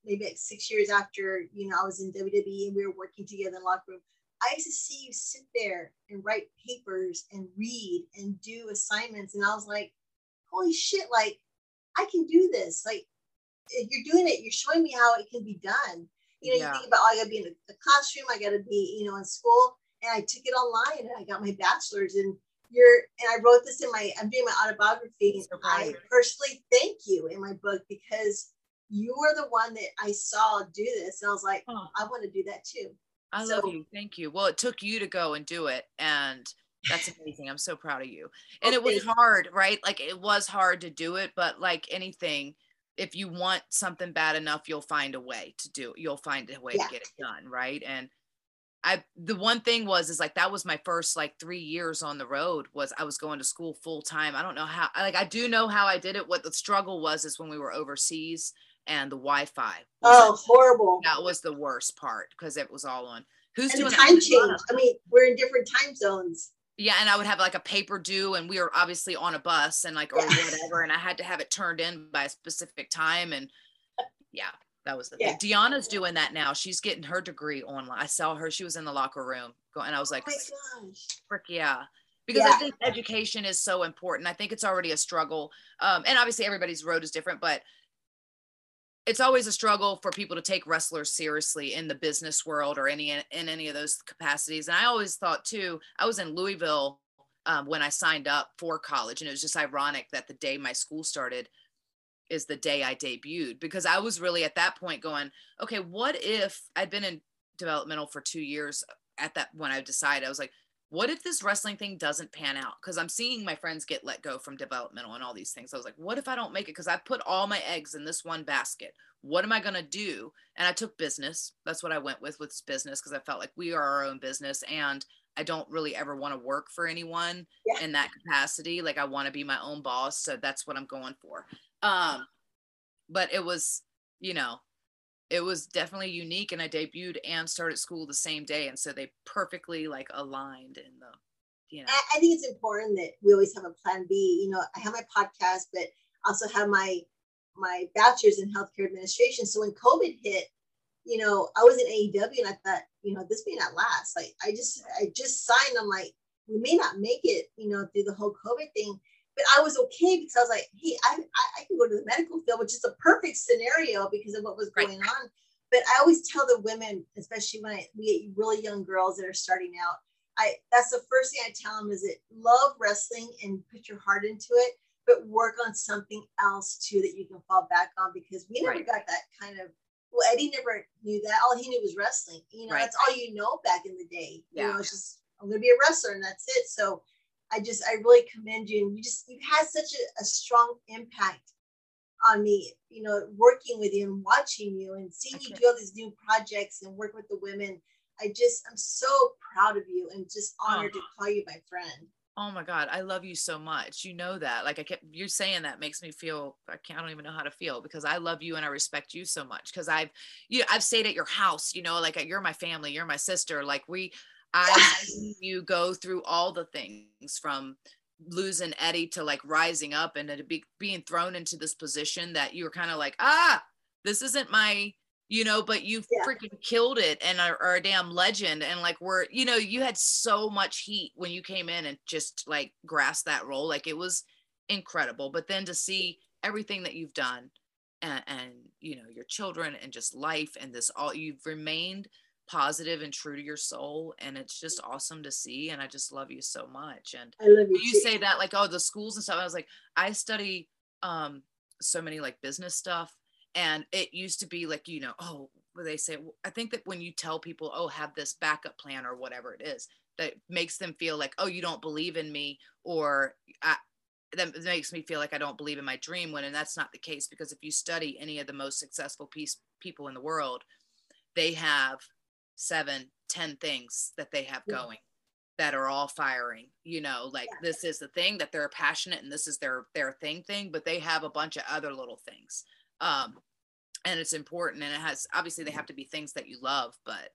maybe like six years after you know I was in WWE and we were working together in the locker room. I used to see you sit there and write papers and read and do assignments, and I was like, "Holy shit! Like, I can do this! Like, if you're doing it, you're showing me how it can be done." You know, yeah. you think about, oh, I got to be in a, a classroom, I got to be, you know, in school, and I took it online and I got my bachelor's, and you're and I wrote this in my I'm doing my autobiography. I personally thank you in my book because you were the one that I saw do this. And I was like, oh. I want to do that too. I so, love you. Thank you. Well, it took you to go and do it. And that's amazing. I'm so proud of you. Oh, and it was hard, right? Like it was hard to do it, but like anything, if you want something bad enough, you'll find a way to do it. You'll find a way yeah. to get it done. Right. And I the one thing was is like that was my first like three years on the road was I was going to school full time. I don't know how like I do know how I did it. What the struggle was is when we were overseas and the Wi-Fi. Oh, horrible! That was the worst part because it was all on Who's and doing time change. I mean, we're in different time zones. Yeah, and I would have like a paper due, and we were obviously on a bus and like or Yeah. whatever, and I had to have it turned in by a specific time, and yeah, that was the Yeah. thing. Deonna's doing that now. She's getting her degree online. I saw her; she was in the locker room, going, and I was Oh like, gosh. frick yeah because Yeah. i think education is so important i think it's already a struggle um, and obviously everybody's road is different but it's always a struggle for people to take wrestlers seriously in the business world or any in any of those capacities and i always thought too i was in louisville um, when i signed up for college and it was just ironic that the day my school started is the day i debuted because i was really at that point going okay what if i'd been in developmental for two years at that when i decided i was like what if this wrestling thing doesn't pan out? Because I'm seeing my friends get let go from developmental and all these things. I was like, what if I don't make it? Because I put all my eggs in this one basket. What am I going to do? And I took business. That's what I went with with business because I felt like we are our own business and I don't really ever want to work for anyone Yeah. in that capacity. Like I want to be my own boss. So that's what I'm going for. Um, but it was, you know, it was definitely unique and I debuted and started school the same day. And so they perfectly like aligned in the, you know, I, I think it's important that we always have a plan B. You know, I have my podcast, but also have my my bachelor's in healthcare administration. So when COVID hit, you know, I was in AEW and I thought, you know, this may not last. Like I just I just signed. I'm like, we may not make it, you know, through the whole COVID thing. But I was okay because I was like, hey, I, I, I can go to the medical field, which is a perfect scenario because of what was Right. going on. But I always tell the women, especially when I, we get really young girls that are starting out, I that's the first thing I tell them is that love wrestling and put your heart into it, but work on something else too that you can fall back on because we never Right. got that kind of. Well, Eddie never knew that. All he knew was wrestling. You know, Right. that's all you know back in the day. You Yeah. know, it's just I'm gonna be a wrestler and that's it. So I just I really commend you and you just you've had such a, a strong impact on me, you know, working with you and watching you and seeing you do all these new projects and work with the women. I just I'm so proud of you and just honored to call you my friend. oh my God, I love you so much. You know that. Like I kept you're saying that makes me feel I can't I don't even know how to feel because I love you and I respect you so much. Cause I've you know, I've stayed at your house, you know, like you're my family, you're my sister. Like we I Yes. see you go through all the things from losing Eddie to like rising up and to be being thrown into this position that you were kind of like, ah, this isn't my, you know, but you Yeah. freaking killed it and are, are a damn legend. And like, we're, you know, you had so much heat when you came in and just like grasped that role. Like it was incredible. But then to see everything that you've done and, and you know, your children and just life and this all, you've remained positive and true to your soul. And it's just awesome to see. And I just love you so much. And I love you. you say that like oh the schools and stuff i was like i study um so many like business stuff and it used to be like you know oh they say i think that when you tell people oh have this backup plan or whatever it is that makes them feel like oh you don't believe in me or I, that makes me feel like i don't believe in my dream when and that's not the case because if you study any of the most successful piece, people in the world they have seven ten things that they have Yeah. going that are all firing you know like this is the thing that they're passionate and this is their their thing thing but they have a bunch of other little things um and it's important and it has obviously they have to be things that you love but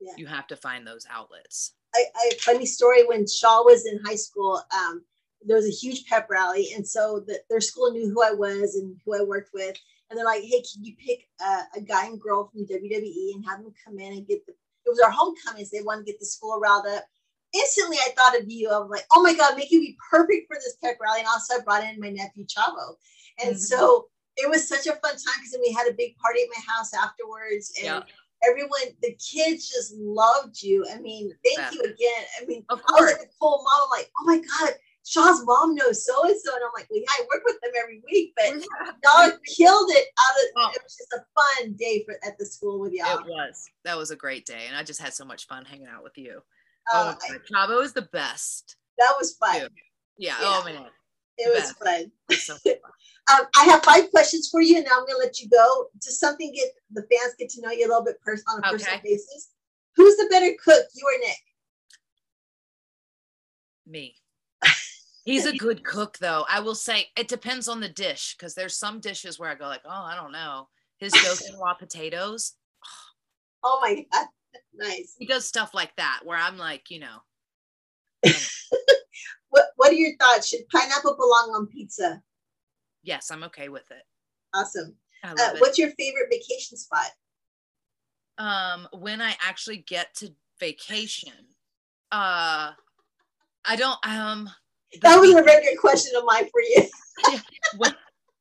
Yeah. you have to find those outlets I, I funny story when Shaul was in high school, um, there was a huge pep rally, and so the, their school knew who I was and who I worked with, and they're like, "Hey, can you pick a, a guy and girl from WWE and have them come in and get the?" It was our homecomings. they wanted to get the school riled up. Instantly, I thought of you. I was like, "Oh my God, make you be perfect for this pep rally!" And also, I brought in my nephew Chavo, and Mhm. so it was such a fun time because then we had a big party at my house afterwards, and Yeah. everyone, the kids just loved you. I mean, thank Yeah. you again. I mean, of course. I was like a cool mom. I'm like, oh my God, Shaul's mom knows so and so. And I'm like, well, yeah, I work with them every week, but y'all killed it out of Oh. it was just a fun day for at the school with y'all. it was that was a great day and i just had so much fun hanging out with you Uh, oh God. Chavo is the best that was fun. Yeah. yeah, Yeah. oh man It was fun. It's so Um, I have five questions for you, and now I'm going to let you go. Just something get the fans get to know you a little bit pers- on a personal basis. Who's the better cook, you or Nick? me. He's a good cook though. I will say it depends on the dish because there's some dishes where I go like, oh, I don't know. His dauphinoise potatoes, Oh my God, nice. He does stuff like that where I'm like, you know. what What are your thoughts? Should pineapple belong on pizza? Yes, I'm okay with it. Awesome. Uh, what's your favorite vacation spot? Um, when I actually get to vacation, uh, I don't. Um, that was a very good question of mine for you. what,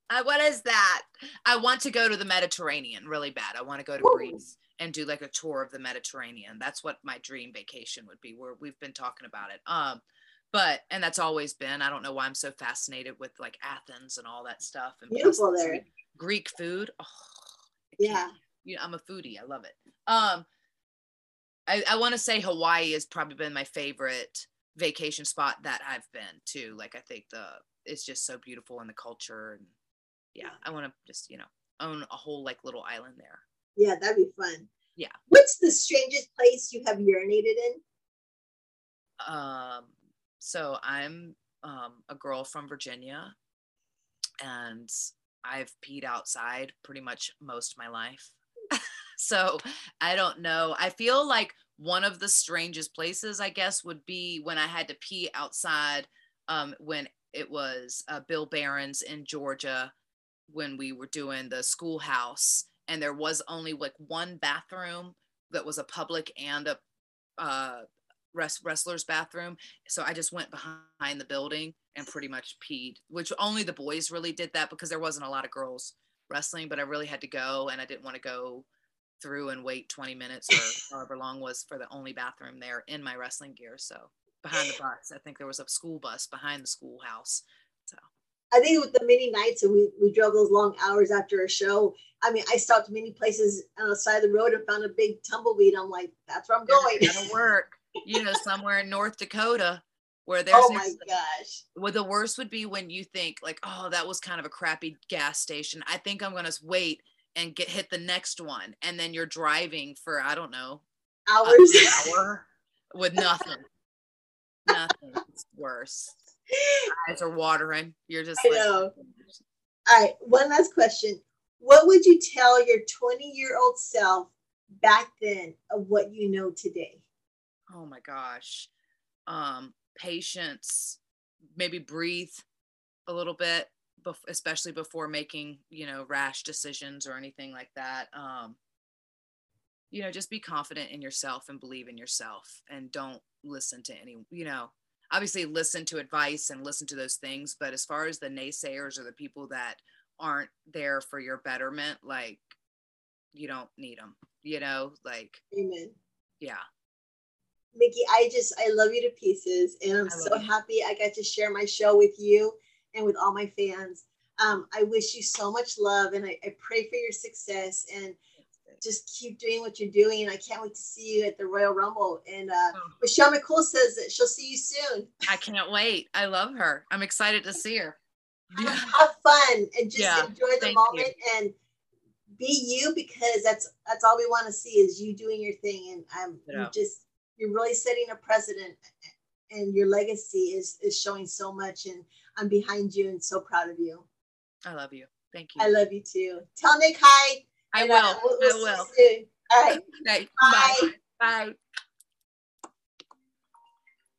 uh, what is that? I want to go to the Mediterranean really bad. I want to go to Ooh. Greece and do like a tour of the Mediterranean. That's what my dream vacation would be. Where we've been talking about it. Um, but and that's always been. I don't know why I'm so fascinated with like Athens and all that stuff. And Beautiful there. Greek food. Oh, yeah. You know, I'm a foodie. I love it. Um, I, I want to say Hawaii has probably been my favorite vacation spot that I've been to. Like I think the it's just so beautiful and the culture and yeah, I want to just you know own a whole like little island there. Yeah, that'd be fun. Yeah. What's the strangest place you have urinated in? Um, so I'm um, a girl from Virginia, and I've peed outside pretty much most of my life. so I don't know. I feel like one of the strangest places, I guess, would be when I had to pee outside um, when it was uh, Bill Behrens in Georgia when we were doing the schoolhouse. And there was only like one bathroom that was a public and a uh, wrestler's bathroom. So I just went behind the building and pretty much peed, which only the boys really did that because there wasn't a lot of girls wrestling, but I really had to go and I didn't want to go through and wait 20 minutes or however long was for the only bathroom there in my wrestling gear. So behind the bus, I think there was a school bus behind the schoolhouse. So I think with the many nights and we, we drove those long hours after a show. I mean, I stopped many places on the side of the road and found a big tumbleweed. I'm like, that's where I'm going. Gonna work. you know, somewhere in North Dakota where there's oh my gosh well the worst would be when you think like oh that was kind of a crappy gas station i think i'm going to wait and get hit the next one and then you're driving for i don't know hours. hour with nothing. Nothing it's worse. Eyes are watering. You're just I like, know. all right one last question. What would you tell your 20 year old self back then of what you know today? Oh my gosh. Um patience. Maybe breathe a little bit especially before making you know rash decisions or anything like that um you know just be confident in yourself and believe in yourself and don't listen to any you know obviously listen to advice and listen to those things but as far as the naysayers or the people that aren't there for your betterment like you don't need them you know like amen. Yeah. Mickie, I just I love you to pieces, and I'm so you. happy I got to share my show with you and with all my fans. Um, I wish you so much love, and I, I pray for your success and just keep doing what you're doing. And I can't wait to see you at the Royal Rumble. And uh, oh. Michelle McCool says that she'll see you soon. I can't wait. I love her. I'm excited to see her. Yeah. Have fun and just yeah. enjoy the Thank moment you. and be you because that's that's all we want to see is you doing your thing. And I'm yeah. just you're really setting a precedent and your legacy is is showing so much and i'm behind you and so proud of you. I love you. Thank you. I love you too. Tell nick hi. I and, will. uh, we'll, we'll i will. all right. Okay. bye. bye. Bye.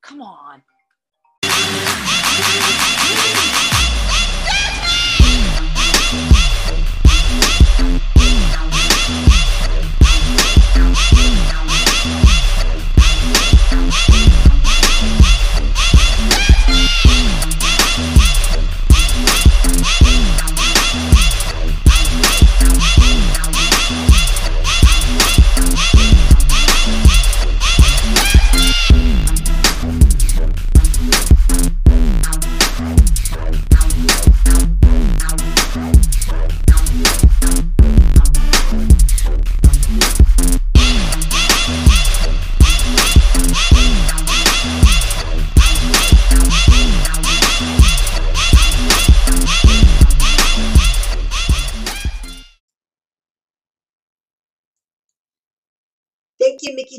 Come on. Thank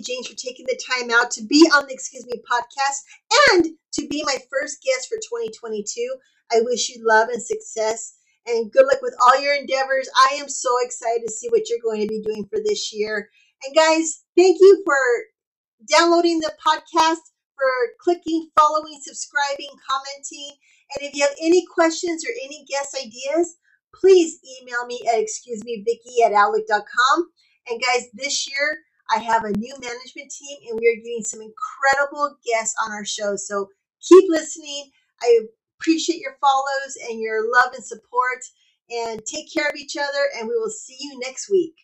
James, for taking the time out to be on the Excuse Me podcast and to be my first guest for 2022. I wish you love and success and good luck with all your endeavors. I am so excited to see what you're going to be doing for this year. And guys, thank you for downloading the podcast, for clicking, following, subscribing, commenting. And if you have any questions or any guest ideas, please email me at excuse me Vicky at outlook.com. And guys, this year I have a new management team and we are getting some incredible guests on our show. So keep listening. I appreciate your follows and your love and support. And take care of each other, and we will see you next week.